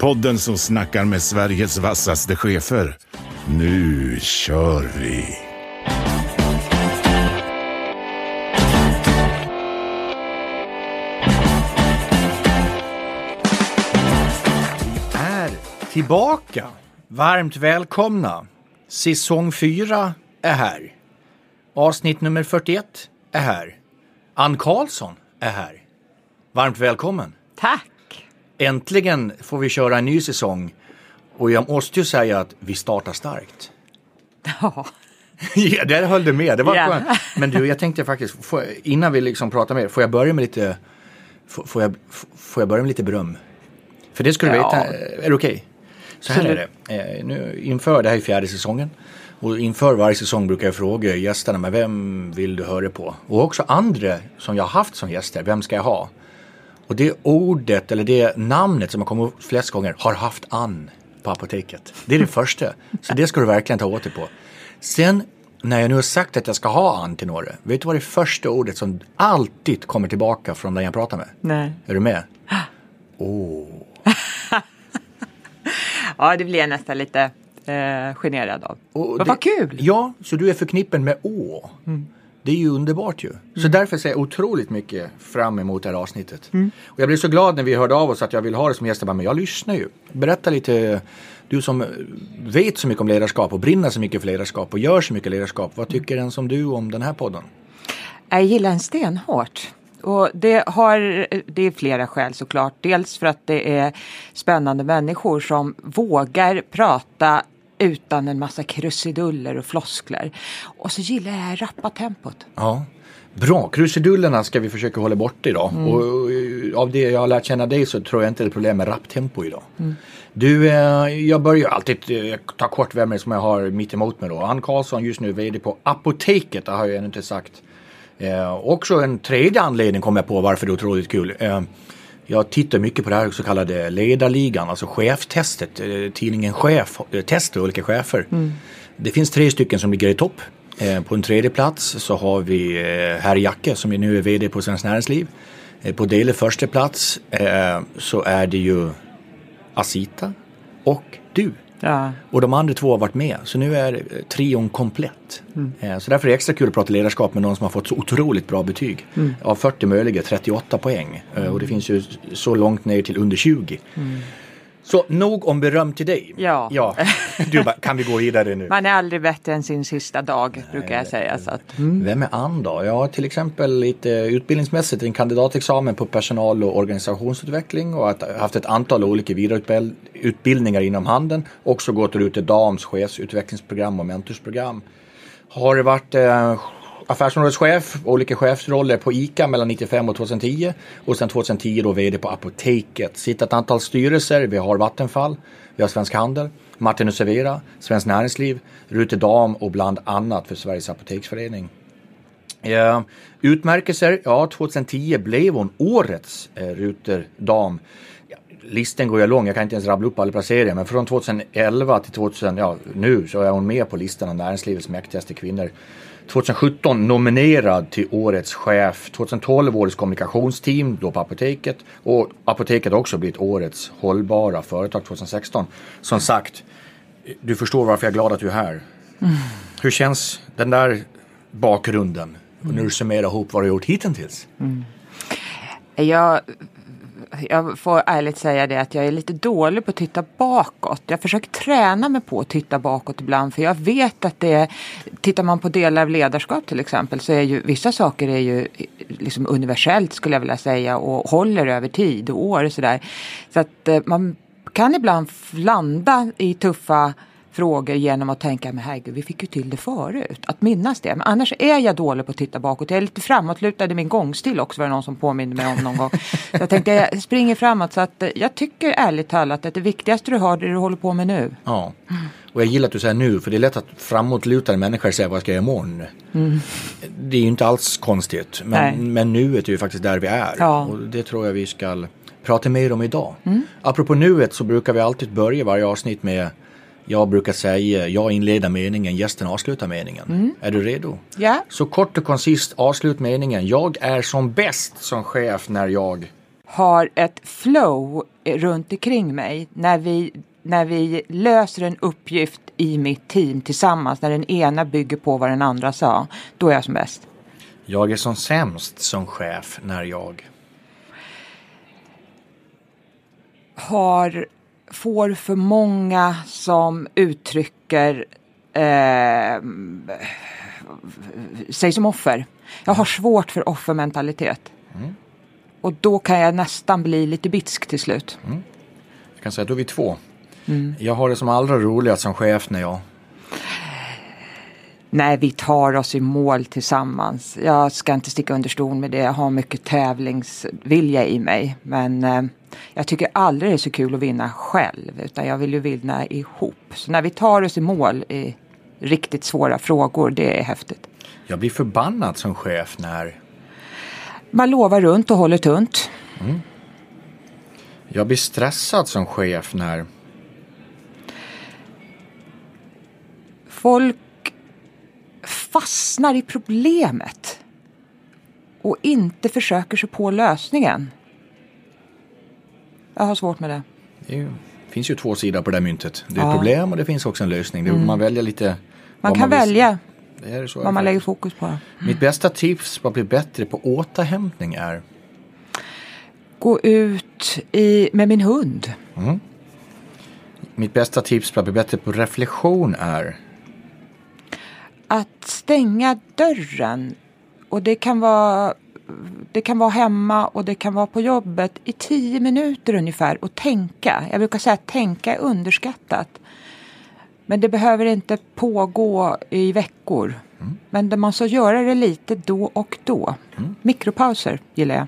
Podden som snackar med Sveriges vassaste chefer. Nu kör vi! är tillbaka. Varmt välkomna. Säsong 4 är här. Avsnitt nummer 41 är här. Ann Karlsson är här. Varmt välkommen. Tack! Äntligen får vi köra en ny säsong. Och jag måste ju säga att vi startar starkt. Ja, ja, där höll du med. Det var skönt. Men du, jag tänkte faktiskt, jag- innan vi liksom pratar mer, får jag börja med lite, får, jag, får jag börja med lite beröm? För det skulle du Ja. veta, är det okej? Så här är det, eh, nu inför, det här är fjärde säsongen. Och inför varje säsong brukar jag fråga gästerna, men vem vill du höra på? Och också andra som jag har haft som gäster, vem ska jag ha? Och det ordet, eller det namnet som har kommit upp flest gånger, har haft Ann på apoteket. Det är det första. Så det ska du verkligen ta åt dig på. Sen när jag nu har sagt att jag ska ha Ann till några, vet du vad det första ordet som alltid kommer tillbaka från den jag pratar med? nej. Är du med? Ja, det blir jag nästan lite eh, generad av. Och det- vad kul! Ja, så du är förknippen med Å. Det är ju underbart ju. Så därför ser jag otroligt mycket fram emot det här avsnittet. Och jag blev så glad när vi hörde av oss att jag vill ha det som gäst. Jag bara, Men jag lyssnar ju. Berätta lite, du som vet så mycket om ledarskap och brinner så mycket för ledarskap och gör så mycket ledarskap. Vad tycker en som du om den här podden? Jag gillar den stenhårt. Och det, har, det är flera skäl såklart. Dels för att det är spännande människor som vågar prata utan en massa krusiduller och floskler. Och så gillar jag det här rappa tempot. Ja. Bra, krusidullerna ska vi försöka hålla bort idag. Och, och av det jag har lärt känna dig så tror jag inte det är problem med rapptempo idag. Du, eh, jag börjar alltid eh, ta kort vem som jag har mitt emot mig då. Ann Karlsson just nu VD på Apoteket, det har jag ännu inte sagt. Eh, också en tredje anledning kom jag på varför det är otroligt kul. Eh, jag tittar mycket på det här så kallade ledarligan, alltså cheftestet. Eh, tidningen Chef eh, testar olika chefer. Det finns tre stycken som ligger i topp. Eh, på en tredje plats så har vi herr Jacke som är nu är VD på Svenskt Näringsliv. På del första plats så är det ju Asita och du. Ja. Och de andra två har varit med. Så nu är eh, trion komplett. Eh, Så därför är det extra kul att prata ledarskap med någon som har fått så otroligt bra betyg. Av 40 möjliga 38 poäng. Eh, Och det finns ju så långt ner till under 20. Så nog om beröm till dig. Ja. ja. Du bara, kan vi gå vidare nu? Man är aldrig bättre än sin sista dag brukar jag säga. Så att, Vem är Ann då? Ja, till exempel lite utbildningsmässigt en kandidatexamen på personal och organisationsutveckling och att haft ett antal olika vidareutbildningar inom handeln. Också gått ut i DAMs chefsutvecklingsprogram och mentorsprogram. Har varit eh, affärsområdeschef, olika chefsroller på ICA mellan 95 och 2010 och sen 2010 då VD på Apoteket. Sitter ett antal styrelser, vi har Vattenfall, vi har Svensk Handel, Martin och Servera, Svenskt Näringsliv, Rute Dam och bland annat för Sveriges Apoteksförening. Eh, utmärkelser, ja 2010 blev hon årets eh, Ruter Dam. Ja, listen går ju lång, jag kan inte ens rabbla upp alla placeringar men från 2011 till 2000, ja nu så är hon med på listan av näringslivets mäktigaste kvinnor. 2017 nominerad till årets chef, 2012 årets kommunikationsteam då på Apoteket och Apoteket har också blivit årets hållbara företag 2016. Som sagt, du förstår varför jag är glad att du är här. Hur känns den där bakgrunden? Och när du summerar ihop vad du har gjort hittills? Jag, jag får ärligt säga det att jag är lite dålig på att titta bakåt. Jag försöker träna mig på att titta bakåt ibland för jag vet att det är, tittar man på delar av ledarskap till exempel så är ju vissa saker är ju liksom universellt skulle jag vilja säga och håller över tid och år och sådär. Så att eh, man kan ibland landa i tuffa frågor genom att tänka, men herregud, vi fick ju till det förut. Att minnas det. Men annars är jag dålig på att titta bakåt. Jag är lite framåtlutad i min gångstil också, var det någon som påminde mig om någon gång. Så jag tänkte, jag springer framåt. Så att eh, jag tycker ärligt talat att det viktigaste du har, det du håller på med nu. Ja. Och jag gillar att du säger nu, för det är lätt att framåtlutade människor säger vad ska jag göra imorgon? Det är ju inte alls konstigt, Nej. men, men nuet är ju faktiskt där vi är. Ja. Och det tror jag vi ska prata mer om idag. Apropå nuet så brukar vi alltid börja varje avsnitt med jag brukar säga, jag inleder meningen, gästen avslutar meningen. Är du redo? Ja. Så kort och koncist avslut meningen. Jag är som bäst som chef när jag... har ett flow runt omkring mig när vi, när vi löser en uppgift i mitt team tillsammans, när den ena bygger på vad den andra sa, då är jag som bäst. Jag är som sämst som chef när jag... Har, får för många som uttrycker eh, sig som offer. Jag har svårt för offermentalitet. Och då kan jag nästan bli lite bitsk till slut. Jag kan säga att då är vi två. Jag har det som allra roligast som chef när jag... Nej, vi tar oss i mål tillsammans. Jag ska inte sticka under stol med det. Jag har mycket tävlingsvilja i mig. Men eh, jag tycker aldrig det är så kul att vinna själv. Utan jag vill ju vinna ihop. Så när vi tar oss i mål i riktigt svåra frågor, det är häftigt. Jag blir förbannad som chef när... Man lovar runt och håller tunt. Jag blir stressad som chef när... Folk fastnar i problemet. Och inte försöker sig på lösningen. Jag har svårt med det. Det finns ju två sidor på det myntet. Det är Ja. Mm. ett problem och det finns också en lösning. Det, Man väljer lite... Man kan vill- välja vad man lägger fokus på. Mitt bästa tips på att bli bättre på återhämtning är... Gå ut i, med min hund. Mitt bästa tips på att bli bättre på reflektion är... Att stänga dörren. Och det kan vara det kan vara hemma och det kan vara på jobbet i tio minuter ungefär och tänka. Jag brukar säga att tänka är underskattat. Men det behöver inte pågå i veckor. Men det man så göra det lite då och då. Mikropauser gillar jag.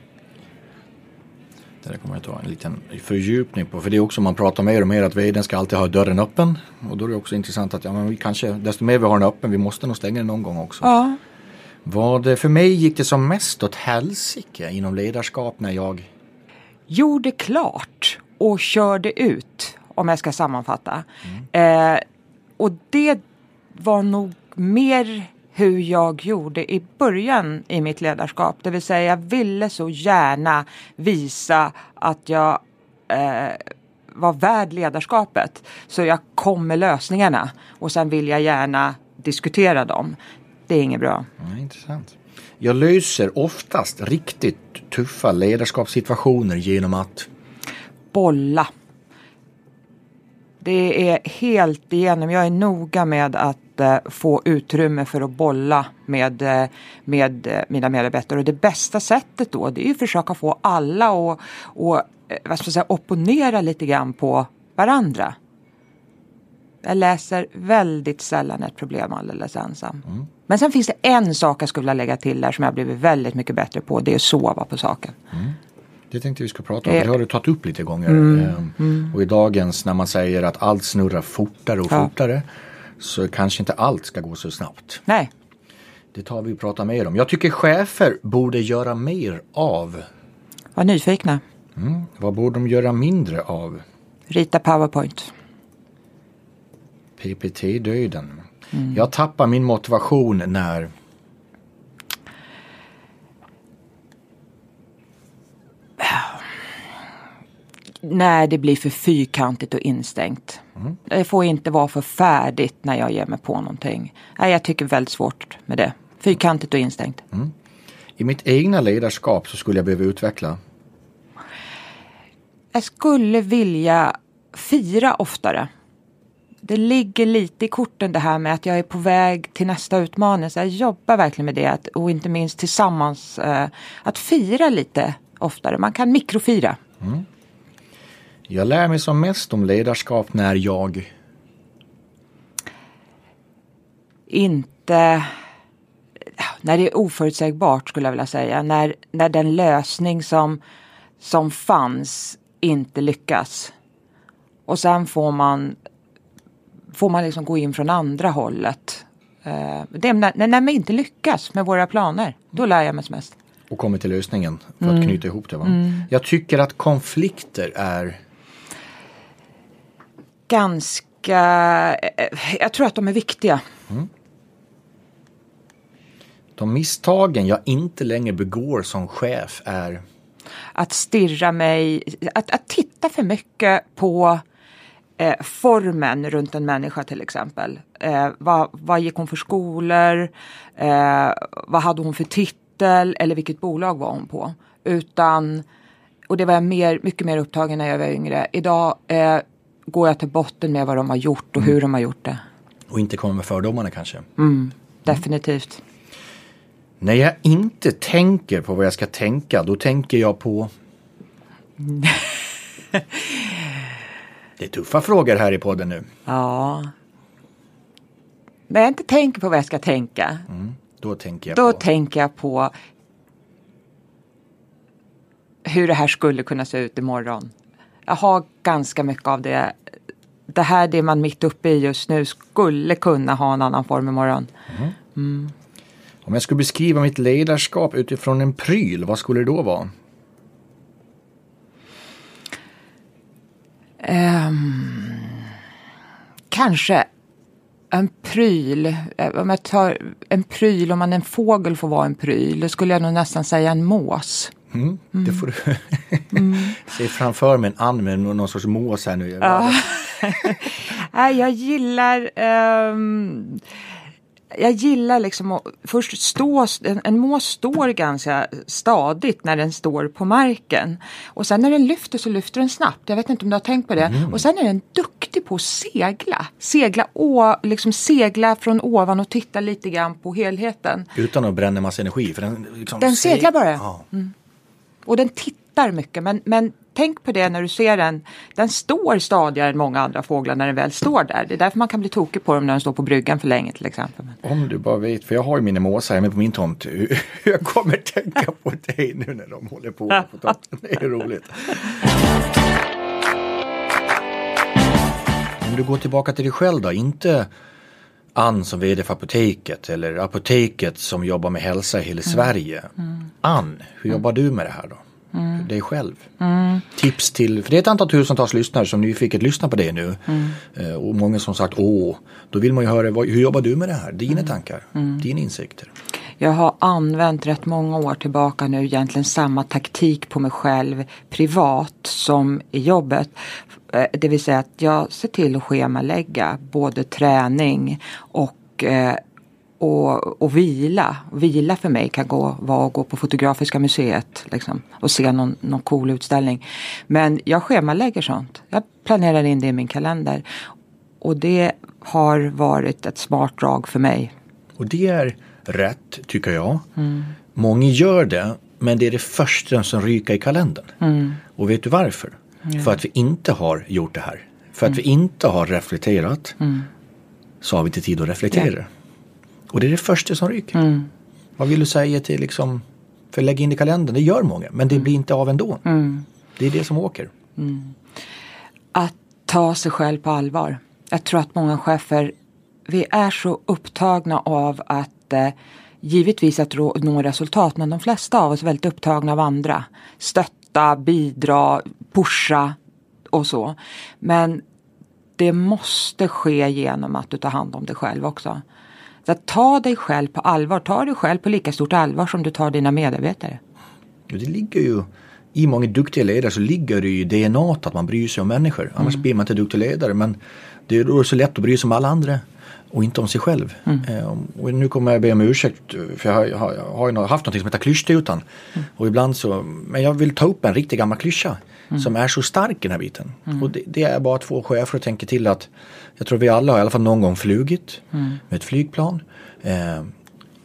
Det där kommer jag ta en liten fördjupning på. För det är också man pratar mer och mer att vdn ska alltid ha dörren öppen. Och då är det också intressant att ja, men vi kanske, desto mer vi har den öppen, vi måste nog stänga den någon gång också. Ja, Vad, för mig gick det som mest åt helsike inom ledarskap när jag... gjorde klart och körde ut om jag ska sammanfatta. Eh, och det var nog mer hur jag gjorde i början i mitt ledarskap. Det vill säga jag ville så gärna visa att jag eh, var värd ledarskapet. Så jag kom med lösningarna och sen vill jag gärna diskutera dem. Det är inget bra. Ja, intressant. Jag löser oftast riktigt tuffa ledarskapssituationer genom att... bolla. Det är helt igenom. Jag är noga med att eh, få utrymme för att bolla med, eh, med eh, mina medarbetare. Och det bästa sättet då det är att försöka få alla att och, eh, vad ska jag säga, opponera lite grann på varandra. Jag läser väldigt sällan ett problem alldeles ensam. Men sen finns det en sak jag skulle vilja lägga till där som jag blivit väldigt mycket bättre på. Det är att sova på saken. Det tänkte vi ska prata om. Det- har du tagit upp lite gånger. Mm, Ehm, Och i dagens när man säger att allt snurrar fortare och Ja. fortare. Så kanske inte allt ska gå så snabbt. Nej, Det tar vi och pratar mer om. Jag tycker chefer borde göra mer av. var nyfikna. Vad borde de göra mindre av? Rita powerpoint. PPT-döden. Jag tappar min motivation när när det blir för fyrkantigt och instängt. Det får inte vara för färdigt när jag ger mig på någonting. Nej, jag tycker väldigt svårt med det. Fyrkantigt och instängt. i mitt egna ledarskap så skulle jag behöva utveckla. Jag skulle vilja fira oftare. Det ligger lite i korten det här med att jag är på väg till nästa utmaning. Så jag jobbar verkligen med det. Och inte minst tillsammans. Eh, att fira lite oftare. Man kan mikrofira. Jag lär mig som mest om ledarskap när jag inte när det är oförutsägbart skulle jag vilja säga. När, när den lösning som, som fanns inte lyckas. Och sen får man, får man liksom gå in från andra hållet. Eh, det är när, när vi inte lyckas med våra planer, då lär jag mig som mest. Och kommer till lösningen för att knyta ihop det. Va? Mm. Jag tycker att konflikter är ganska, eh, jag tror att de är viktiga. Mm. De misstagen jag inte längre begår som chef är? Att stirra mig, att, att titta för mycket på eh, formen runt en människa till exempel. Eh, vad, vad gick hon för skolor? Eh, vad hade hon för titel? Eller vilket bolag var hon på? Utan, och det var jag mer, mycket mer upptagen när jag var yngre. Idag eh, går jag till botten med vad de har gjort och mm. hur de har gjort det. Och inte kommer med fördomarna kanske? Mm, definitivt. När jag inte tänker på vad jag ska tänka, då tänker jag på... det är tuffa frågor här i podden nu. Ja. När jag inte tänker på vad jag ska tänka. Mm, då tänker jag då på... tänker jag på hur det här skulle kunna se ut imorgon. Jag har ganska mycket av det. Det här, det man mitt uppe i just nu, skulle kunna ha en annan form imorgon. Mm. Mm. Om jag skulle beskriva mitt ledarskap utifrån en pryl, vad skulle det då vara? Um, kanske en pryl. Om jag tar en pryl, om man en fågel får vara en pryl, då skulle jag nog nästan säga en mås. Mm, mm. Det får du mm. se framför mig en and med någon sorts mås här nu. Ja. jag gillar um, jag gillar liksom att först stå, en, en mås står ganska stadigt när den står på marken. Och sen när den lyfter så lyfter den snabbt. Jag vet inte om du har tänkt på det. Mm. Och sen är den duktig på att segla. Segla, å, liksom segla från ovan och titta lite grann på helheten. Utan att bränna massa energi? För den, liksom den seglar bara. Ja. Mm. Och den tittar mycket men, men tänk på det när du ser den. Den står stadigare än många andra fåglar när den väl står där. Det är därför man kan bli tokig på dem när de står på bryggan för länge till exempel. Om du bara vet, för jag har ju mina måsar hemma på min tomt. Jag kommer tänka på dig nu när de håller på på tomten. Det är roligt. Om du går tillbaka till dig själv då, inte Ann som vd för Apoteket eller Apoteket som jobbar med hälsa i hela mm. Sverige. Mm. Ann, hur jobbar du med det här då? Mm. dig själv. Mm. Tips till, för det är ett antal tusentals lyssnare som nyfiket lyssnar på det nu. Mm. Eh, och många som sagt, åh, då vill man ju höra, hur jobbar du med det här? Dina mm. tankar, mm. dina insikter. Jag har använt rätt många år tillbaka nu egentligen samma taktik på mig själv privat som i jobbet. Eh, det vill säga att jag ser till att schemalägga både träning och eh, och, och vila. Vila för mig kan gå, vara att gå på Fotografiska museet liksom, och se någon, någon cool utställning. Men jag schemalägger sånt. Jag planerar in det i min kalender. Och det har varit ett smart drag för mig. Och det är rätt tycker jag. Mm. Många gör det men det är det första som ryker i kalendern. Mm. Och vet du varför? Ja. För att vi inte har gjort det här. För att mm. vi inte har reflekterat mm. så har vi inte tid att reflektera. Ja. Och det är det första som ryker. Mm. Vad vill du säga till liksom, för lägg in i kalendern, det gör många, men det mm. blir inte av ändå. Mm. Det är det som åker. Mm. Att ta sig själv på allvar. Jag tror att många chefer, vi är så upptagna av att eh, givetvis att nå resultat, men de flesta av oss är väldigt upptagna av andra. Stötta, bidra, pusha och så. Men det måste ske genom att du tar hand om dig själv också. Så att ta dig själv på allvar. Ta dig själv på lika stort allvar som du tar dina medarbetare. Det ligger ju i många duktiga ledare så ligger det ju i DNA att man bryr sig om människor. Annars mm. blir man inte duktig ledare. Men det är då så lätt att bry sig om alla andra och inte om sig själv. Mm. Eh, och nu kommer jag be om ursäkt för jag har, jag har, jag har haft något som heter klyschtutan. Mm. Och ibland så, men jag vill ta upp en riktig gammal klyscha mm. som är så stark i den här biten. Mm. Och det, det, är bara två chefer att tänka till att jag tror vi alla har i alla fall någon gång flugit mm. med ett flygplan. Eh,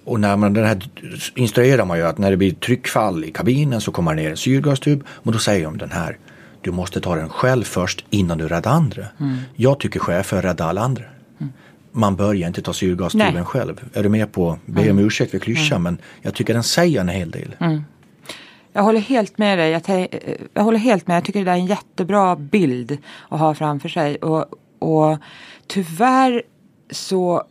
och när man den här instruerar man ju att när det blir tryckfall i kabinen så kommer det ner en syrgastub och då säger de den här du måste ta den själv först innan du räddar andra. Mm. Jag tycker chefer räddar alla andra. man börjar inte ta syrgastuben själv. Är du med på, be om mm. ursäkt för klyschan, mm. men jag tycker den säger en hel del. Mm. Jag håller helt med dig. Jag, jag, håller helt med. Jag tycker det är en jättebra bild att ha framför sig. Och, och tyvärr så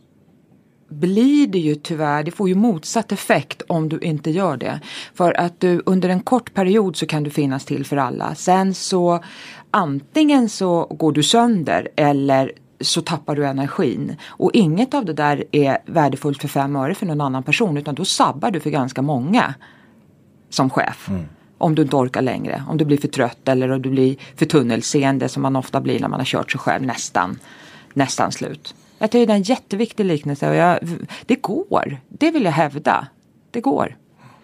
blir det ju tyvärr, det får ju motsatt effekt om du inte gör det. För att du under en kort period så kan du finnas till för alla. Sen så antingen så går du sönder eller så tappar du energin. Och inget av det där är värdefullt för fem öre för någon annan person utan då sabbar du för ganska många som chef. Mm. Om du inte orkar längre, om du blir för trött eller om du blir för tunnelseende som man ofta blir när man har kört sig själv nästan, nästan slut. Jag tycker det är en jätteviktig liknelse och jag, det går, det vill jag hävda. Det går.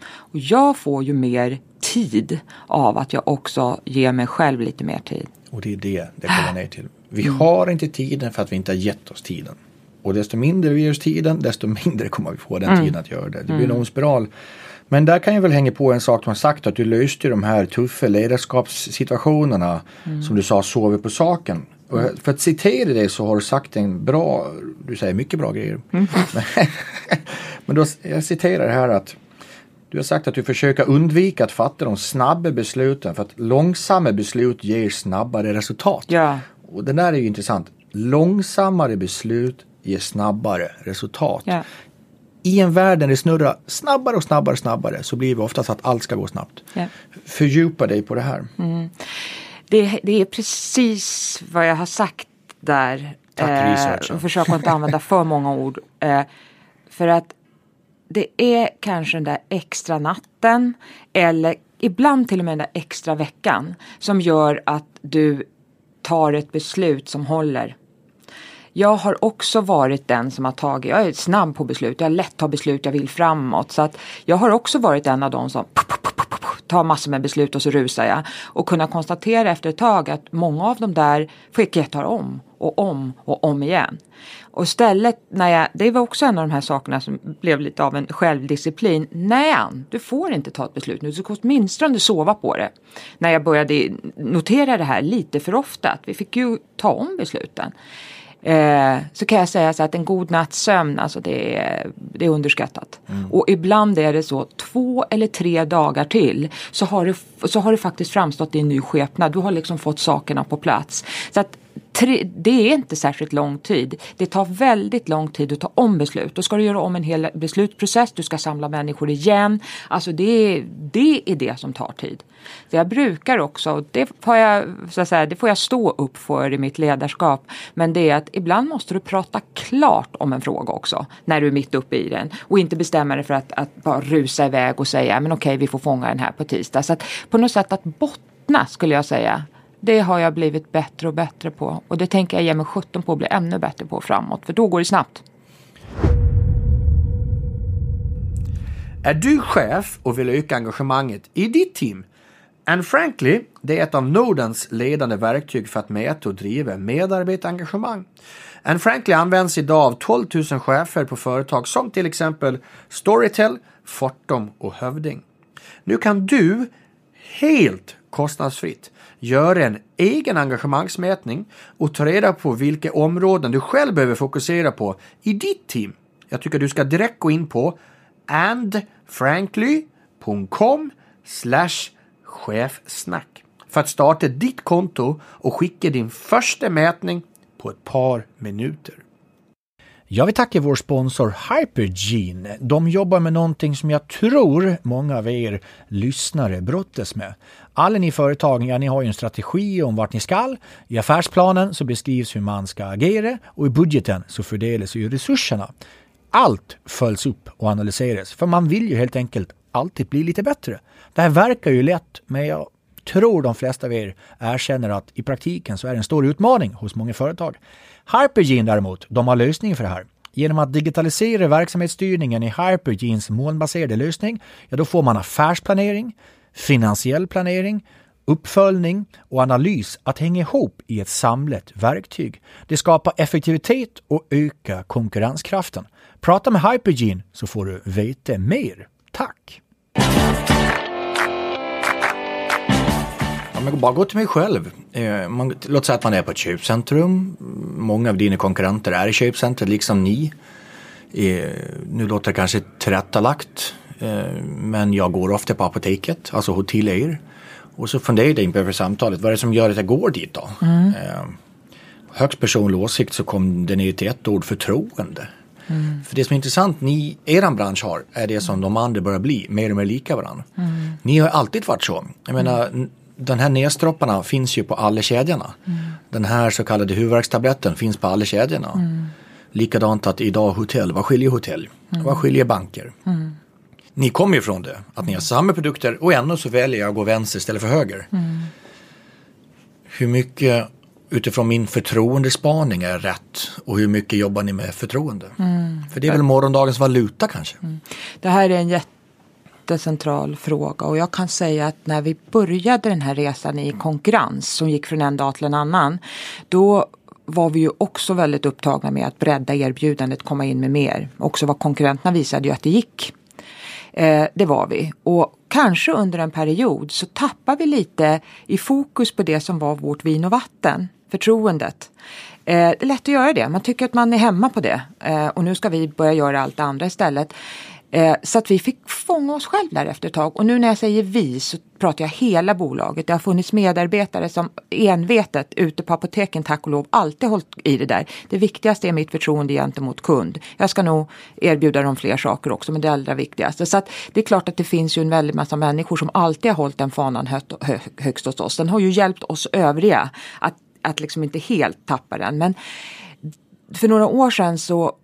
Och jag får ju mer tid av att jag också ger mig själv lite mer tid. Och det är det det kommer ner till. Vi har inte tiden för att vi inte har gett oss tiden. Och desto mindre vi ger oss tiden, desto mindre kommer vi få den mm. tiden att göra det. Det blir en mm. ond spiral. Men där kan jag väl hänga på en sak du har sagt att du löste de här tuffa ledarskapssituationerna mm. som du sa sover på saken. Och för att citera dig så har du sagt en bra, du säger mycket bra grejer. Mm. Men då, jag citerar här att du har sagt att du försöker undvika att fatta de snabba besluten för att långsamma beslut ger snabbare resultat. Ja. Och det där är ju intressant. Långsammare beslut ger snabbare resultat. Ja. I en värld där det snurrar snabbare och snabbare och snabbare så blir det oftast att allt ska gå snabbt. Ja. Fördjupa dig på det här. Mm. Det, det, är precis vad jag har sagt där. Tack eh, researchen. Försök inte använda för många ord. Eh, för att det är kanske den där extra natten eller ibland till och med den där extra veckan som gör att du tar ett beslut som håller. Jag har också varit den som har tagit, jag är snabb på beslut, jag har lätt ta beslut jag vill framåt. Så att jag har också varit en av de som tar massor med beslut och så rusar jag. Och kunna konstatera efter ett tag att många av de där fick jag ta om och om och om igen. Och istället när jag, det var också en av de här sakerna som blev lite av en självdisciplin. Nej, du får inte ta ett beslut nu, du ska åtminstone sova på det. När jag började notera det här lite för ofta, att vi fick ju ta om besluten. Eh, så kan jag säga så att en god natts sömn, alltså det är, det är underskattat. Mm. Och ibland är det så, två eller tre dagar till så har det, så har det faktiskt framstått i en ny skepnad. Du har liksom fått sakerna på plats. Så att tre, det är inte särskilt lång tid. Det tar väldigt lång tid att ta om beslut. Då ska du göra om en hel beslutsprocess, du ska samla människor igen. Alltså det, det är det som tar tid. För jag brukar också, det får jag, så att säga, det får jag stå upp för i mitt ledarskap, men det är att ibland måste du prata klart om en fråga också när du är mitt uppe i den och inte bestämma dig för att, att bara rusa iväg och säga men okej vi får fånga den här på tisdag. Så att på något sätt att bottna skulle jag säga det har jag blivit bättre och bättre på. Och det tänker jag ge mig 17 på att bli ännu bättre på framåt. För då går det snabbt. Är du chef och vill öka engagemanget i ditt team? And Frankly, det är ett av Nordens ledande verktyg för att mäta och driva medarbetarengagemang. And Frankly används idag av 12 000 chefer på företag som till exempel Storytel, Fortum och Hövding. Nu kan du helt kostnadsfritt göra en egen engagemangsmätning och ta reda på vilka områden du själv behöver fokusera på i ditt team. Jag tycker du ska direkt gå in på andfrankly.com chefsnack för att starta ditt konto och skicka din första mätning på ett par minuter. Jag vill tacka vår sponsor Hypergene. De jobbar med någonting som jag tror många av er lyssnare brottas med. Alla ni företag, ja, ni har ju en strategi om vart ni skall. I affärsplanen så beskrivs hur man ska agera och i budgeten så fördelas ju resurserna. Allt följs upp och analyseras för man vill ju helt enkelt alltid bli lite bättre. Det här verkar ju lätt men jag tror de flesta av er erkänner att i praktiken så är det en stor utmaning hos många företag. Hypergene däremot, de har lösningen för det här. Genom att digitalisera verksamhetsstyrningen i Hypergenes molnbaserade lösning, ja då får man affärsplanering, finansiell planering, uppföljning och analys att hänga ihop i ett samlat verktyg. Det skapar effektivitet och ökar konkurrenskraften. Prata med Hypergene så får du veta mer. Tack! Ja, men bara gå till mig själv. Eh, man, låt säga att man är på ett köpcentrum. Många av dina konkurrenter är i köpcentret, liksom ni. Eh, nu låter det kanske tillrättalagt, eh, men jag går ofta på apoteket, alltså hotell er. Och så funderar jag inför samtalet, vad är det som gör att jag går dit då? Mm. Högst personlig åsikt så kom det ner till ett ord, förtroende. Mm. För det som är intressant, ni, eran bransch har, är det som de andra börjar bli, mer och mer lika varandra. Mm. Ni har alltid varit så. Jag menar, den här nedstropparna finns ju på alla kedjorna. Mm. Den här så kallade huvudvärkstabletten finns på alla kedjorna. Mm. Likadant att idag hotell, vad skiljer hotell? Mm. Vad skiljer banker? Mm. Ni kommer ju från det, att ni har samma produkter och ändå så väljer jag att gå vänster istället för höger. Mm. Hur mycket utifrån min förtroendespaning är rätt och hur mycket jobbar ni med förtroende? Mm. För det är väl morgondagens valuta kanske? Mm. Det här är en jättecentral fråga och jag kan säga att när vi började den här resan i konkurrens som gick från en dag till en annan då var vi ju också väldigt upptagna med att bredda erbjudandet, komma in med mer. Också vad konkurrenterna visade ju att det gick. Eh, det var vi. Och kanske under en period så tappar vi lite i fokus på det som var vårt vin och vatten förtroendet. Eh, det är lätt att göra det, man tycker att man är hemma på det eh, och nu ska vi börja göra allt det andra istället. Eh, så att vi fick fånga oss själv där efter ett tag. Och nu när jag säger vi så pratar jag hela bolaget. Det har funnits medarbetare som envetet ute på apoteken, tack och lov, alltid hållit i det där. Det viktigaste är mitt förtroende gentemot kund. Jag ska nog erbjuda dem fler saker också, men det allra viktigaste. Så att det är klart att det finns ju en väldig massa människor som alltid har hållit den fanan högst hos oss. Den har ju hjälpt oss övriga att att liksom inte helt tappa den. Men för några år sedan så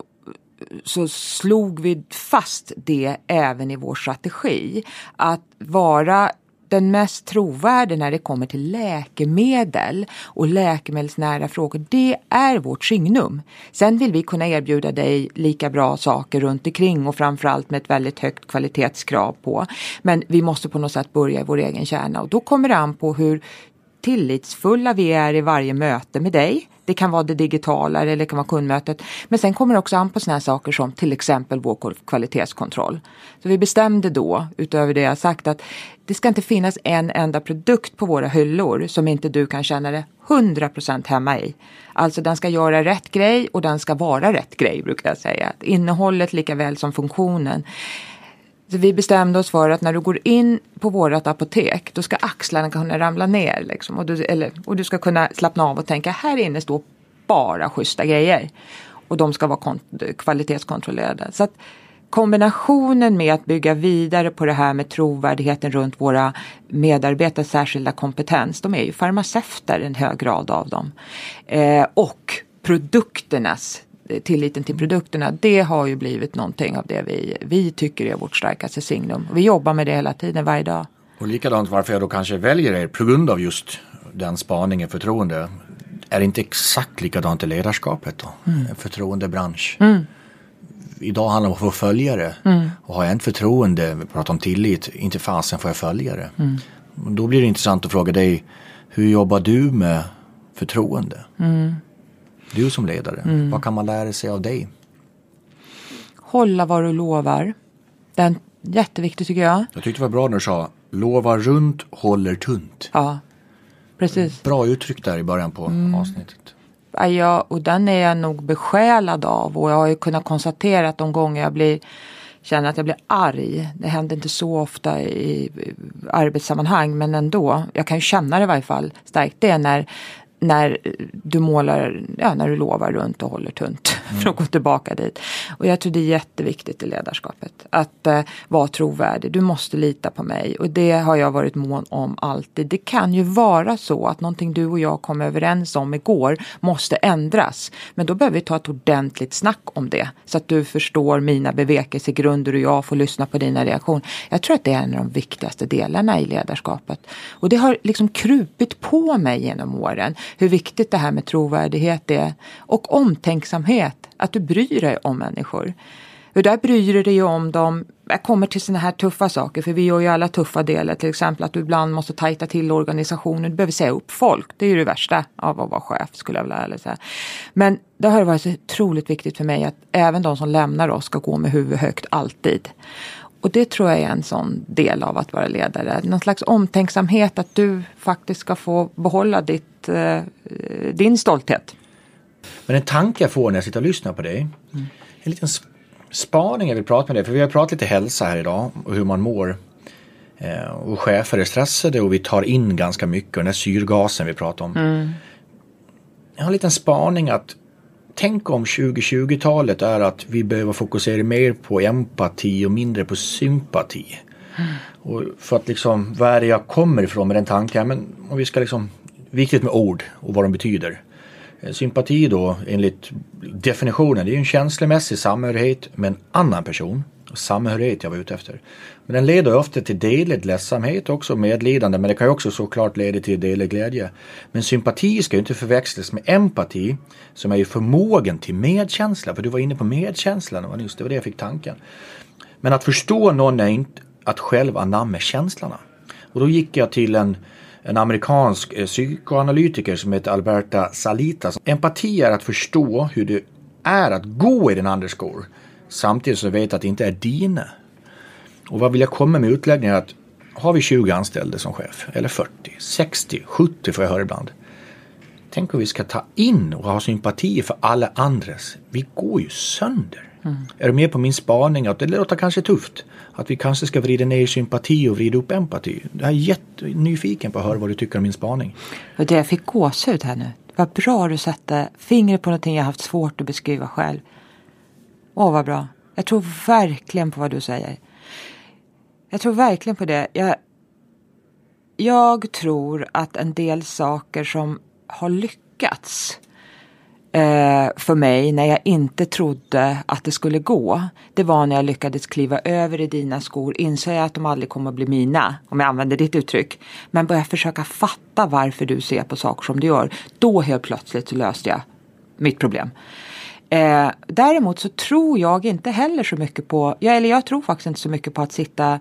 så slog vi fast det även i vår strategi. Att vara den mest trovärdiga när det kommer till läkemedel och läkemedelsnära frågor, det är vårt signum. Sen vill vi kunna erbjuda dig lika bra saker runt omkring och framförallt med ett väldigt högt kvalitetskrav på. Men vi måste på något sätt börja i vår egen kärna och då kommer det an på hur, tillitsfulla vi är i varje möte med dig. Det kan vara det digitala eller det kan vara kundmötet. Men sen kommer det också an på sådana saker som till exempel vår kvalitetskontroll. Så vi bestämde då, utöver det jag sagt, att det ska inte finnas en enda produkt på våra hyllor som inte du kan känna dig 100% hemma i. Alltså den ska göra rätt grej och den ska vara rätt grej brukar jag säga. Innehållet lika väl som funktionen. Så vi bestämde oss för att när du går in på vårt apotek då ska axlarna kunna ramla ner. Liksom, och, du, eller, och du ska kunna slappna av och tänka här inne står bara schyssta grejer. Och de ska vara kvalitetskontrollerade. Så att kombinationen med att bygga vidare på det här med trovärdigheten runt våra medarbetares särskilda kompetens. De är ju farmaceuter en hög grad av dem. Eh, och produkternas tilliten till produkterna, det har ju blivit någonting av det vi, vi tycker är vårt starkaste signum. Vi jobbar med det hela tiden, varje dag. Och likadant varför jag då kanske väljer er på grund av just den spaningen, förtroende. Är det inte exakt likadant i ledarskapet då? Mm. En förtroendebransch. Mm. Idag handlar det om att få följare. Mm. Och har jag inte förtroende, vi pratar om tillit, inte fasen får jag följare. Mm. Då blir det intressant att fråga dig, hur jobbar du med förtroende? Mm. Du som ledare, mm. vad kan man lära sig av dig? Hålla vad du lovar. Det är jätteviktigt tycker jag. Jag tyckte det var bra när du sa lova runt, håller tunt. Ja, precis. Bra uttryck där i början på mm. avsnittet. Ja, och den är jag nog besjälad av och jag har ju kunnat konstatera att de gånger jag blir känner att jag blir arg. Det händer inte så ofta i arbetssammanhang men ändå. Jag kan ju känna det i varje fall starkt. Det är när när du målar, ja, när du lovar runt och håller tunt mm. för att gå tillbaka dit. Och jag tror det är jätteviktigt i ledarskapet att eh, vara trovärdig. Du måste lita på mig och det har jag varit mån om alltid. Det kan ju vara så att någonting du och jag kom överens om igår måste ändras. Men då behöver vi ta ett ordentligt snack om det så att du förstår mina bevekelsegrunder och jag får lyssna på dina reaktioner. Jag tror att det är en av de viktigaste delarna i ledarskapet. Och det har liksom krupit på mig genom åren hur viktigt det här med trovärdighet är. Och omtänksamhet, att du bryr dig om människor. För där bryr du dig om dem. Jag kommer till sådana här tuffa saker, för vi gör ju alla tuffa delar. Till exempel att du ibland måste tajta till organisationen. Du behöver säga upp folk. Det är ju det värsta av att vara chef, skulle jag vilja säga. Men det har varit så otroligt viktigt för mig att även de som lämnar oss ska gå med huvudet högt alltid. Och det tror jag är en sån del av att vara ledare. Någon slags omtänksamhet att du faktiskt ska få behålla ditt, eh, din stolthet. Men en tanke jag får när jag sitter och lyssnar på dig. Mm. En liten spaning jag vill prata med dig. För vi har pratat lite hälsa här idag och hur man mår. Eh, och chefer är stressade och vi tar in ganska mycket. Och den här syrgasen vi pratar om. Mm. Jag har en liten spaning att tänk om 2020-talet är att vi behöver fokusera mer på empati och mindre på sympati. Mm. Och för att liksom, vad är det jag kommer ifrån med den tanken? Men om vi ska liksom, viktigt med ord och vad de betyder. Eh, sympati då enligt definitionen, det är ju en känslomässig samhörighet med en annan person. Samhörighet jag var ute efter. Men den leder ofta till delad ledsamhet också, medlidande, men det kan ju också såklart leda till delad glädje. Men sympati ska ju inte förväxlas med empati, som är ju förmågan till medkänsla, för du var inne på medkänslan, just det var det jag fick tanken. Men att förstå någon är inte att själv anamma känslorna. Och då gick jag till en en amerikansk eh, psykoanalytiker som heter Alberta Salita. Empati är att förstå hur det är att gå i den andres skor samtidigt som du vet att det inte är dina. Och vad vill jag komma med utläggningen att har vi 20 anställda som chef, eller 40, 60, 70 får jag höra ibland. Tänk om vi ska ta in och ha sympati för alla andres. Vi går ju sönder. Mm. Är du med på min spaning att det låter kanske tufft? Att vi kanske ska vrida ner sympati och vrida upp empati. Jag är jättenyfiken på att höra vad du tycker om min spaning. Och det jag fick gåshud här nu. Vad bra du satte fingret på någonting jag haft svårt att beskriva själv. Åh, vad bra. Jag tror verkligen på vad du säger. Jag tror verkligen på det. Jag, jag tror att en del saker som har lyckats eh, för mig när jag inte trodde att det skulle gå. Det var när jag lyckades kliva över i dina skor, inser jag att de aldrig kommer att bli mina, om jag använder ditt uttryck. Men börja försöka fatta varför du ser på saker som du gör. Då helt plötsligt så löste jag mitt problem. Eh, däremot så tror jag inte heller så mycket på, ja, eller jag tror faktiskt inte så mycket på att sitta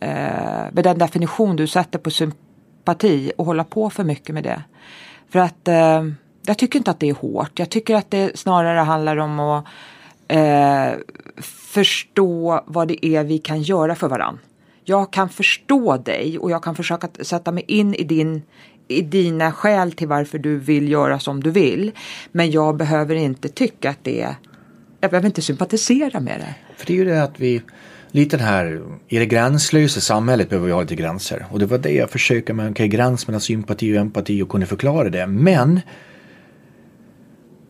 eh, med den definition du sätter på sympati och hålla på för mycket med det. För att eh, jag tycker inte att det är hårt. Jag tycker att det snarare handlar om att eh, förstå vad det är vi kan göra för varandra. Jag kan förstå dig och jag kan försöka sätta mig in i din i dina skäl till varför du vill göra som du vill. Men jag behöver inte tycka att det är, jag behöver inte sympatisera med det. För det är ju det att vi, lite den här, i det gränslösa samhället behöver vi ha lite gränser. Och det var det jag försökte med, okej okay, gräns mellan sympati och empati och kunde förklara det. Men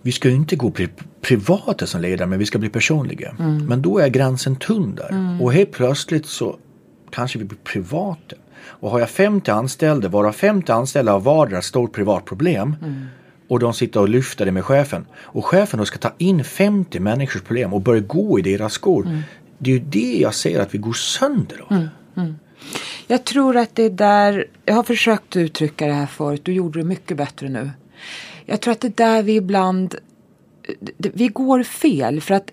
vi ska ju inte gå pri privata som ledare men vi ska bli personliga. Mm. Men då är gränsen tunn där. Mm. Och helt plötsligt så kanske vi blir privata. Och har jag 50 anställda, varav 50 anställda har vardera stort privat problem. Mm. Och de sitter och lyfter det med chefen. Och chefen då ska ta in 50 människors problem och börja gå i deras skor. Mm. Det är ju det jag ser att vi går sönder av. Mm. mm. Jag tror att det är där, jag har försökt uttrycka det här förut, du gjorde det mycket bättre nu. Jag tror att det är där vi ibland, vi går fel för att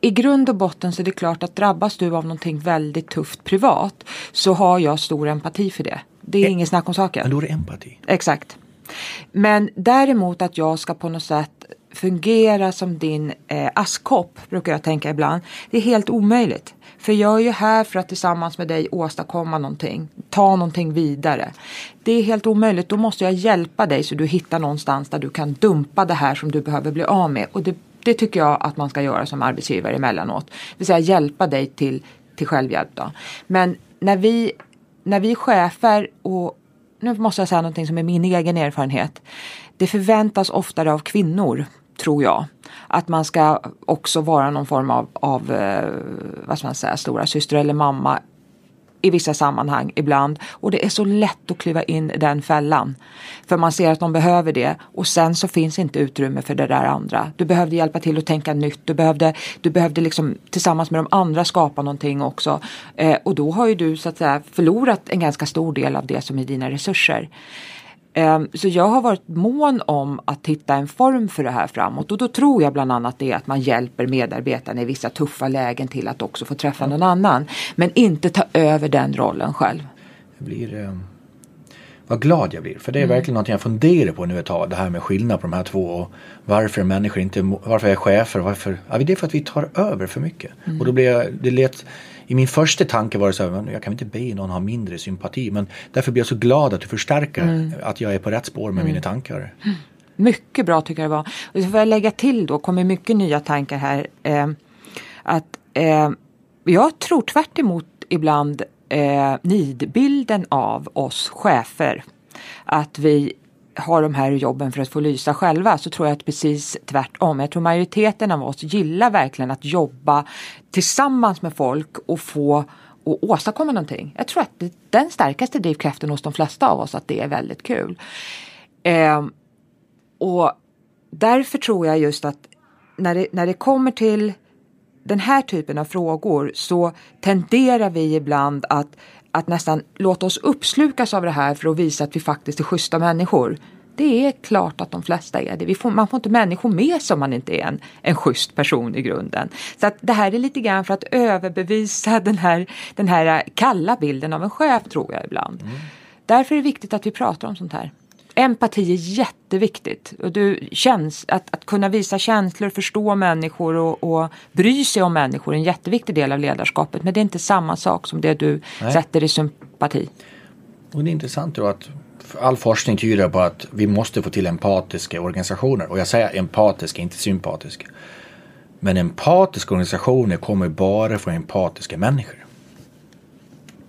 i grund och botten så är det klart att drabbas du av någonting väldigt tufft privat så har jag stor empati för det. Det är e inget snack om saken. Men då är det empati. Exakt. Men däremot att jag ska på något sätt fungera som din eh, askkopp brukar jag tänka ibland. Det är helt omöjligt. För jag är ju här för att tillsammans med dig åstadkomma någonting. Ta någonting vidare. Det är helt omöjligt. Då måste jag hjälpa dig så du hittar någonstans där du kan dumpa det här som du behöver bli av med. Och det, det tycker jag att man ska göra som arbetsgivare emellanåt. Det vill säga hjälpa dig till, till självhjälp. Då. Men när vi, när vi chefer och nu måste jag säga någonting som är min egen erfarenhet. Det förväntas oftare av kvinnor tror jag. Att man ska också vara någon form av, av eh, vad ska man säga, stora syster eller mamma i vissa sammanhang ibland. Och det är så lätt att kliva in i den fällan. För man ser att de behöver det och sen så finns inte utrymme för det där andra. Du behövde hjälpa till att tänka nytt. Du behövde, du behövde liksom tillsammans med de andra skapa någonting också. Eh, och då har ju du så att säga förlorat en ganska stor del av det som är dina resurser. Ehm, så jag har varit mån om att hitta en form för det här framåt och då tror jag bland annat det att man hjälper medarbetarna i vissa tuffa lägen till att också få träffa någon annan. Men inte ta över den rollen själv. Jag blir, eh, vad glad jag blir för det är mm. verkligen något jag funderar på nu ett tag. Det här med skillnad på de här två och varför människor inte, varför är chefer, varför, ja, det är för att vi tar över för mycket. Mm. Och då blir jag, det lät i min första tanke var det så här, jag kan inte be någon ha mindre sympati. Men därför blir jag så glad att du förstärker mm. att jag är på rätt spår med mm. mina tankar. Mycket bra tycker jag det var. Och så får jag lägga till då, kommer mycket nya tankar här. Eh, att eh, jag tror tvärt ibland eh, nidbilden av oss chefer. Att vi har de här jobben för att få lysa själva så tror jag att precis tvärtom. Jag tror majoriteten av oss gillar verkligen att jobba tillsammans med folk och få och åstadkomma någonting. Jag tror att det, den starkaste drivkraften hos de flesta av oss att det är väldigt kul. Eh, och därför tror jag just att när det, när det kommer till den här typen av frågor så tenderar vi ibland att, att nästan låta oss uppslukas av det här för att visa att vi faktiskt är schyssta människor. Det är klart att de flesta är det. Får, man får inte människor med sig om man inte är en, en schysst person i grunden. Så att det här är lite grann för att överbevisa den här, den här kalla bilden av en chef tror jag ibland. Mm. Därför är det viktigt att vi pratar om sånt här. Empati är jätteviktigt. Och du, känns, att, att kunna visa känslor, förstå människor och, och bry sig om människor är en jätteviktig del av ledarskapet. Men det är inte samma sak som det du Nej. sätter i sympati. Och det är intressant då att all forskning tyder på att vi måste få till empatiska organisationer. Och jag säger empatiska, inte sympatiska. Men empatiska organisationer kommer bara från empatiska människor.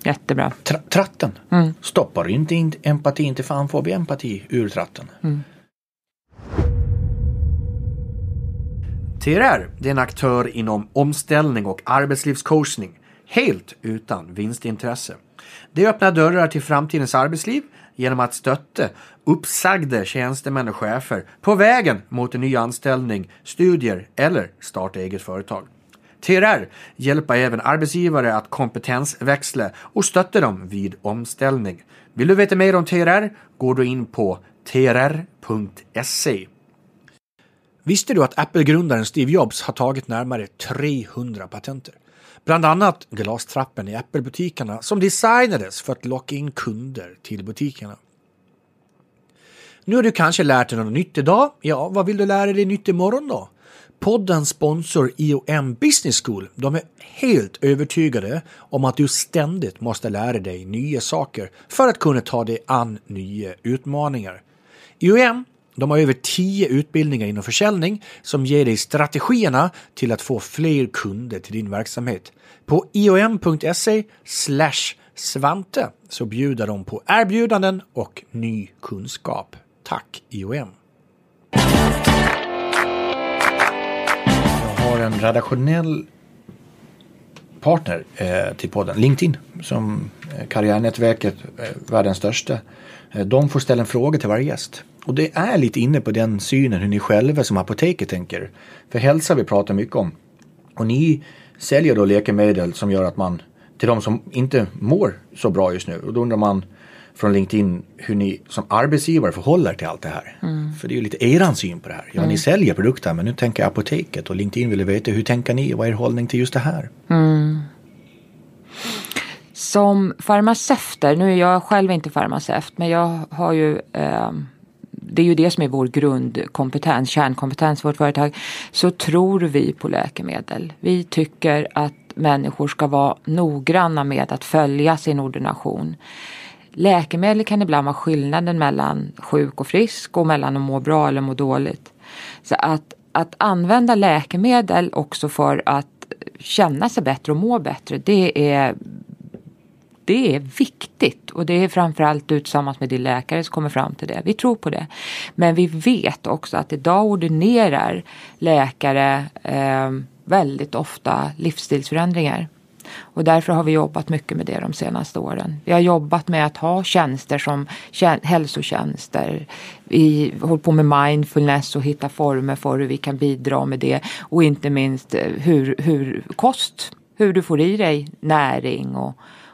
Jättebra. Tra tratten. Mm. Stoppar inte in empati, inte fan får vi empati ur tratten. Mm. TRR det är en aktör inom omställning och arbetslivscoachning helt utan vinstintresse. Det öppnar dörrar till framtidens arbetsliv genom att stötta uppsagda tjänstemän och chefer på vägen mot en ny anställning, studier eller starta eget företag. TRR hjälper även arbetsgivare att kompetensväxla och stötta dem vid omställning. Vill du veta mer om TRR? Går du in på trr.se. Visste du att Apple-grundaren Steve Jobs har tagit närmare 300 patenter? Bland annat glastrappen i Apple-butikerna som designades för att locka in kunder till butikerna. Nu har du kanske lärt dig något nytt idag. Ja, vad vill du lära dig nytt imorgon då? Poddens sponsor IOM Business School de är helt övertygade om att du ständigt måste lära dig nya saker för att kunna ta dig an nya utmaningar. IOM de har över tio utbildningar inom försäljning som ger dig strategierna till att få fler kunder till din verksamhet. På iom.se Svante så bjuder de på erbjudanden och ny kunskap. Tack IOM! Har en redaktionell partner eh, till podden, LinkedIn, som eh, karriärnätverket, eh, världens största. Eh, de får ställa en fråga till varje gäst. Och det är lite inne på den synen hur ni själva som apoteket tänker. För hälsa vi pratar mycket om. Och ni säljer då läkemedel som gör att man, till de som inte mår så bra just nu, och då undrar man från LinkedIn hur ni som arbetsgivare förhåller till allt det här. Mm. För det är ju lite eran syn på det här. Ja, mm. ni säljer produkter men nu tänker apoteket och LinkedIn vill veta hur tänker ni? Vad är er hållning till just det här? Mm. Som farmaceuter, nu är jag själv inte farmaceut men jag har ju eh, det är ju det som är vår grundkompetens, kärnkompetens i vårt företag. Så tror vi på läkemedel. Vi tycker att människor ska vara noggranna med att följa sin ordination. Läkemedel kan ibland vara skillnaden mellan sjuk och frisk och mellan att må bra eller må dåligt. Så att, att använda läkemedel också för att känna sig bättre och må bättre det är det är viktigt och det är framförallt du tillsammans med din läkare som kommer fram till det. Vi tror på det. Men vi vet också att idag ordinerar läkare eh, väldigt ofta livsstilsförändringar. Och därför har vi jobbat mycket med det de senaste åren. Vi har jobbat med att ha tjänster som hälsotjänster. Vi håller på med mindfulness och hitta former för hur vi kan bidra med det. Och inte minst eh, hur, hur kost, hur du får i dig näring och,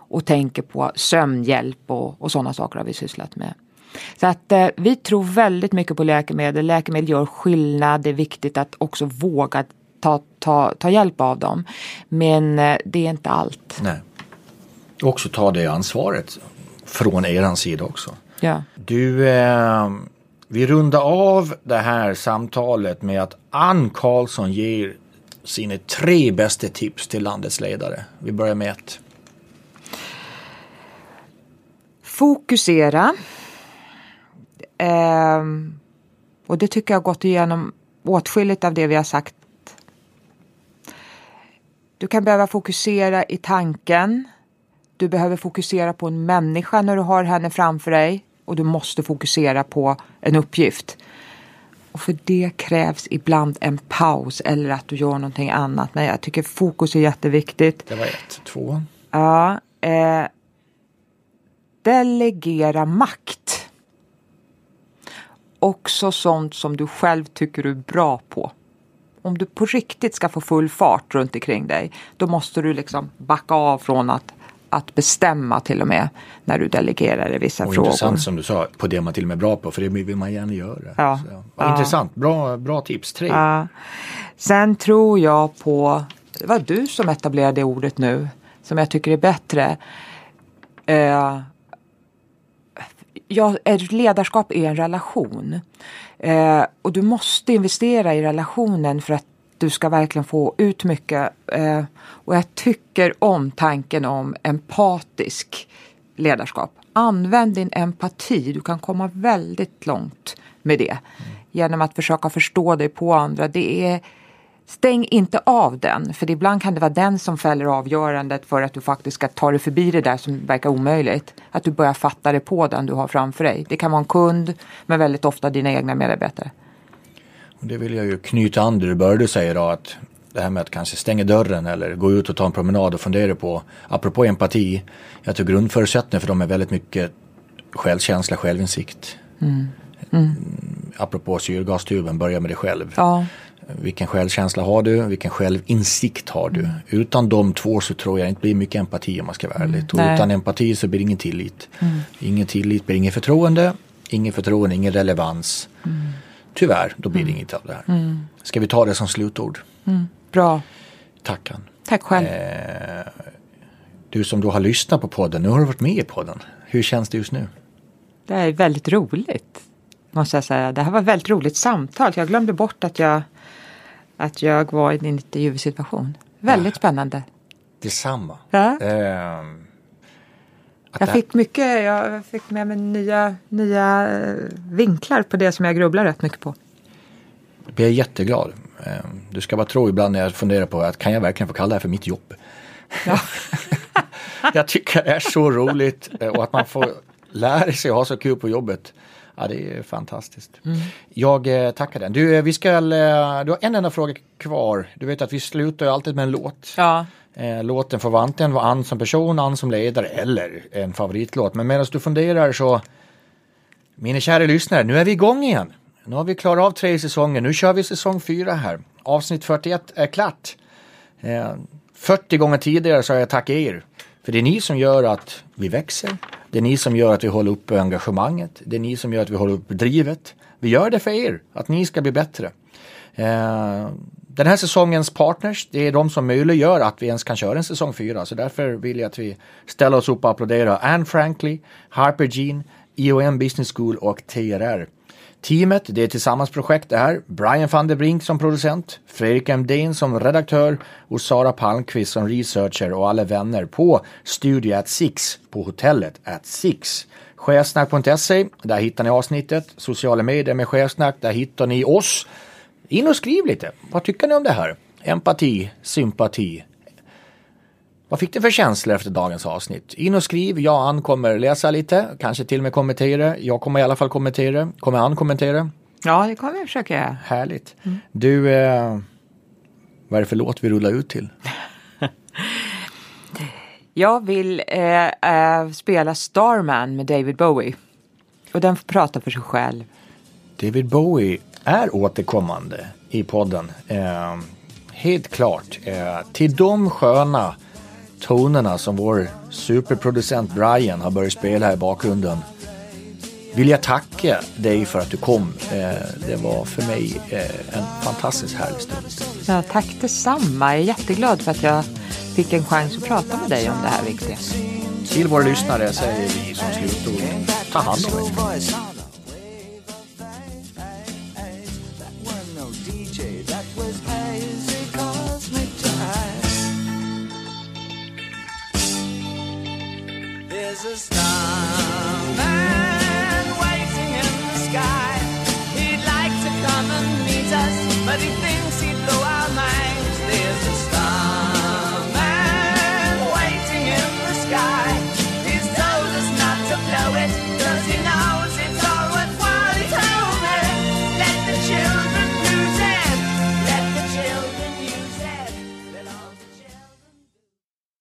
och tänker på sömnhjälp och, och sådana saker har vi sysslat med. Så att eh, vi tror väldigt mycket på läkemedel. Läkemedel gör skillnad. Det är viktigt att också våga ta, ta, ta hjälp av dem. Men eh, det är inte allt. Nej. Också ta det ansvaret från eran sida också. Ja. Du, eh, vi rundar av det här samtalet med att Ann Karlsson ger sina tre bästa tips till landets ledare. Vi börjar med ett. Fokusera. Eh, och det tycker jag har gått igenom åtskilligt av det vi har sagt. Du kan behöva fokusera i tanken. Du behöver fokusera på en människa när du har henne framför dig och du måste fokusera på en uppgift. Och för det krävs ibland en paus eller att du gör någonting annat. Men jag tycker fokus är jätteviktigt. Det var ett. Två. Ja. Eh, delegera makt. Också sånt som du själv tycker du är bra på. Om du på riktigt ska få full fart runt omkring dig, då måste du liksom backa av från att att bestämma till och med när du delegerar i vissa och frågor. Intressant som du sa, på det man till och med är bra på, för det vill man gärna göra. Ja. Så, ja. Intressant, bra, bra tips. Tre. Ja. Sen tror jag på, det var du som etablerade ordet nu, som jag tycker är bättre. Eh, ja, ledarskap är en relation. Eh, och du måste investera i relationen för att du ska verkligen få ut mycket. Eh, och jag tycker om tanken om empatisk ledarskap. Använd din empati. Du kan komma väldigt långt med det. Genom att försöka förstå dig på andra. Det är, stäng inte av den. För ibland kan det vara den som fäller avgörandet för att du faktiskt ska ta dig förbi det där som verkar omöjligt. Att du börjar fatta det på den du har framför dig. Det kan vara en kund men väldigt ofta dina egna medarbetare. Och det vill jag ju knyta an det du började säga då att det här med att kanske stänga dörren eller gå ut och ta en promenad och fundera på, apropå empati, jag tror grundförutsättningen för dem är väldigt mycket självkänsla, självinsikt. Mm. Mm. Apropå syrgastuben, börja med dig själv. Ja. Vilken självkänsla har du? Vilken självinsikt har du? Mm. Utan de två så tror jag inte blir mycket empati om man ska vara ärlig. Och utan empati så blir det ingen tillit. Mm. Ingen tillit blir ingen förtroende. Ingen förtroende, ingen relevans. Mm. Tyvärr, då blir det inget av det här. Mm. Ska vi ta det som slutord? Mm. Bra. Tackan. Tack själv. Eh, du som då har lyssnat på podden, nu har du varit med i podden. Hur känns det just nu? Det är väldigt roligt. Måste jag säga. Det här var ett väldigt roligt samtal. Jag glömde bort att jag, att jag var i en intervjusituation. Väldigt ja. spännande. Detsamma. Ja. Eh, jag fick mycket, jag fick med mig nya, nya vinklar på det som jag grubblar rätt mycket på. Jag är jätteglad. Du ska bara tro ibland när jag funderar på att kan jag verkligen få kalla det här för mitt jobb? Ja. jag tycker det är så roligt och att man får lära sig att ha så kul på jobbet. Ja, det är fantastiskt. Mm. Jag eh, tackar den. Du, vi ska, eh, du har en enda fråga kvar. Du vet att vi slutar ju alltid med en låt. Ja. Eh, låten får antingen vara Ann som person, Ann som ledare eller en favoritlåt. Men medan du funderar så, mina kära lyssnare, nu är vi igång igen. Nu har vi klarat av tre säsonger, nu kör vi säsong fyra här. Avsnitt 41 är klart. Eh, 40 gånger tidigare så har jag tackat er. För det är ni som gör att vi växer. Det är ni som gör att vi håller uppe engagemanget. Det är ni som gör att vi håller uppe drivet. Vi gör det för er, att ni ska bli bättre. Eh, den här säsongens partners, det är de som möjliggör att vi ens kan köra en säsong fyra. Så därför vill jag att vi ställer oss upp och applåderar Anne Franklin, Harper Jean, IOM Business School och TRR. Teamet, det är tillsammans projekt det här. Brian van der Brink som producent, Fredrik Emdén som redaktör och Sara Palmqvist som researcher och alla vänner på Studio at Six på hotellet at Six. Chefsnack.se, där hittar ni avsnittet. Sociala medier med chefsnack, där hittar ni oss. In och skriv lite. Vad tycker ni om det här? Empati, sympati. Vad fick du för känslor efter dagens avsnitt? In och skriv. Jag och Ann kommer läsa lite, kanske till och med kommentera. Jag kommer i alla fall kommentera. Kommer Ann kommentera? Ja, det kommer jag försöka göra. Härligt. Mm. Du, eh, vad är det för låt vi rullar ut till? jag vill eh, eh, spela Starman med David Bowie. Och den får prata för sig själv. David Bowie är återkommande i podden. Eh, helt klart. Eh, till de sköna tonerna som vår superproducent Brian har börjat spela här i bakgrunden vill jag tacka dig för att du kom. Eh, det var för mig eh, en fantastiskt härlig stund. Ja, tack detsamma. Jag är jätteglad för att jag fick en chans att prata med dig om det här viktiga. Till våra lyssnare säger vi som slutord, ta hand om er. A starman waiting in the sky. He'd like to come and meet us, but he